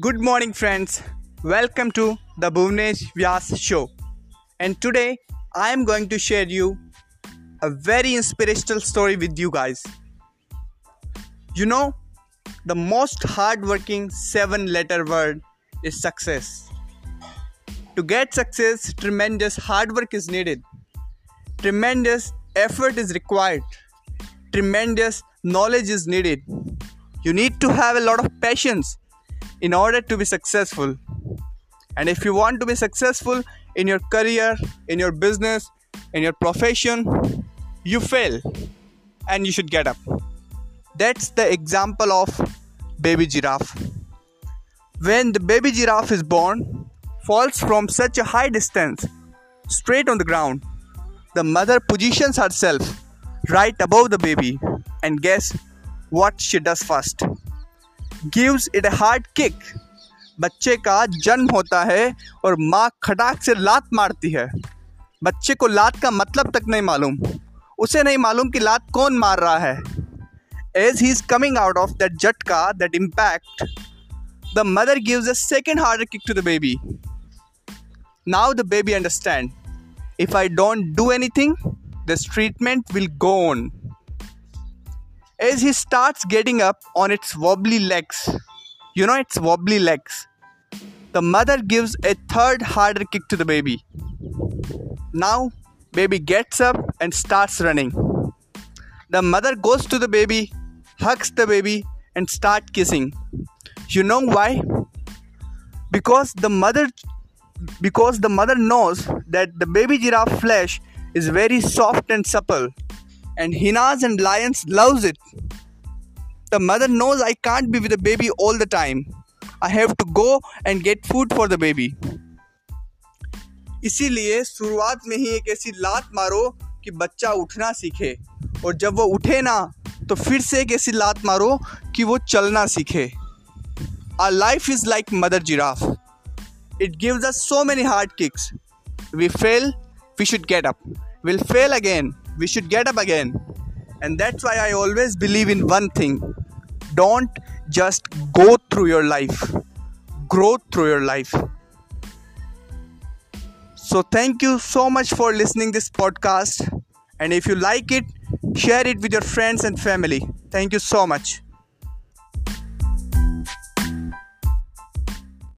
Good morning, friends. Welcome to the Bhuvnesh Vyas show. And today I am going to share you a very inspirational story with you guys. You know, the most hardworking seven letter word is success. To get success, tremendous hard work is needed, tremendous effort is required, tremendous knowledge is needed. You need to have a lot of patience in order to be successful. And if you want to be successful in your career, in your business, in your profession, you fail and you should get up. That's the example of baby giraffe. When the baby giraffe is born, falls from such a high distance, straight on the ground, the mother positions herself right above the baby and guess what she does first? Gives it hard kick बच्चे का जन्म होता है और माँ खटाक से लात मारती है। बच्चे को लात का मतलब तक नहीं मालूम। उसे नहीं मालूम कि लात कौन मार रहा है। As he is coming out of that झटका that impact the mother gives a second hard kick to the baby now the baby understand if I don't do anything this treatment will go on as he starts getting up on its wobbly legs. You know, its wobbly legs. The mother gives a third harder kick to the baby. Now, baby gets up and starts running. The mother goes to the baby, hugs the baby, and start kissing. You know why? Because the mother because the mother knows that the baby giraffe flesh is very soft and supple and hyenas and lions loves it. The mother knows i can't be with the baby all the time. I have to go and get food for the baby. इसीलिए शुरुआत में ही एक ऐसी लात मारो कि बच्चा उठना सीखे। और जब वो उठे ना तो फिर से एक ऐसी लात मारो कि वो चलना सीखे। Our life is like mother giraffe it gives us so many hard kicks we fail we should get up will fail again we should get up again. And that's why I always believe in one thing don't just go through your life, grow through your life. So thank you so much for listening this podcast and if you like it share it with your friends and family. Thank you so much.